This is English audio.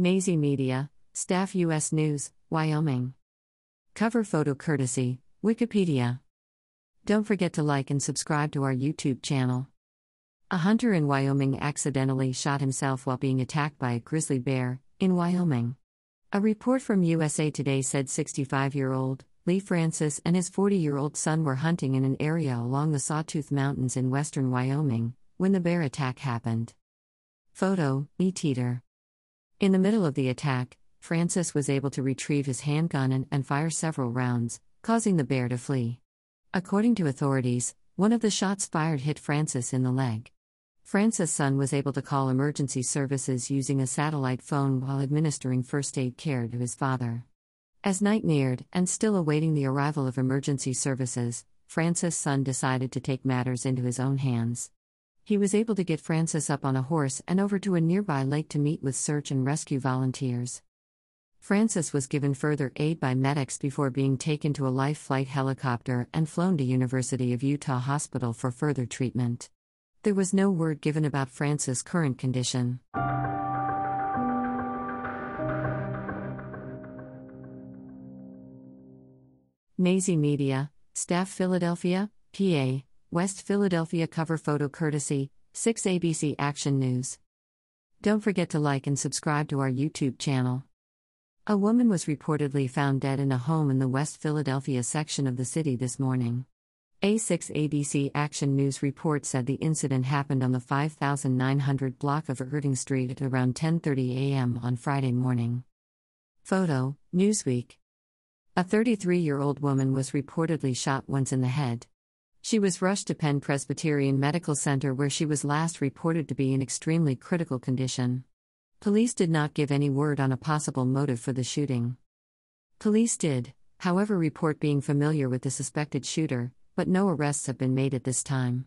Nazy Media, Staff U.S. News, Wyoming. Cover photo courtesy, Wikipedia. Don't forget to like and subscribe to our YouTube channel. A hunter in Wyoming accidentally shot himself while being attacked by a grizzly bear, in Wyoming. A report from USA Today said 65 year old Lee Francis and his 40 year old son were hunting in an area along the Sawtooth Mountains in western Wyoming when the bear attack happened. Photo MeatEater. In the middle of the attack, Francis was able to retrieve his handgun and, and fire several rounds, causing the bear to flee. According to authorities, one of the shots fired hit Francis in the leg. Francis' son was able to call emergency services using a satellite phone while administering first aid care to his father. As night neared, and still awaiting the arrival of emergency services, Francis' son decided to take matters into his own hands. He was able to get Francis up on a horse and over to a nearby lake to meet with search and rescue volunteers. Francis was given further aid by medics before being taken to a life flight helicopter and flown to University of Utah Hospital for further treatment. There was no word given about Francis' current condition. Nazy Media, Staff Philadelphia, PA, West Philadelphia cover photo courtesy, 6 ABC Action News. Don't forget to like and subscribe to our YouTube channel. A woman was reportedly found dead in a home in the West Philadelphia section of the city this morning. A6 ABC Action News report said the incident happened on the 5900 block of Erding Street at around 10:30 a.m. on Friday morning. Photo: Newsweek. A 33-year-old woman was reportedly shot once in the head. She was rushed to Penn Presbyterian Medical Center where she was last reported to be in extremely critical condition. Police did not give any word on a possible motive for the shooting. Police did, however, report being familiar with the suspected shooter, but no arrests have been made at this time.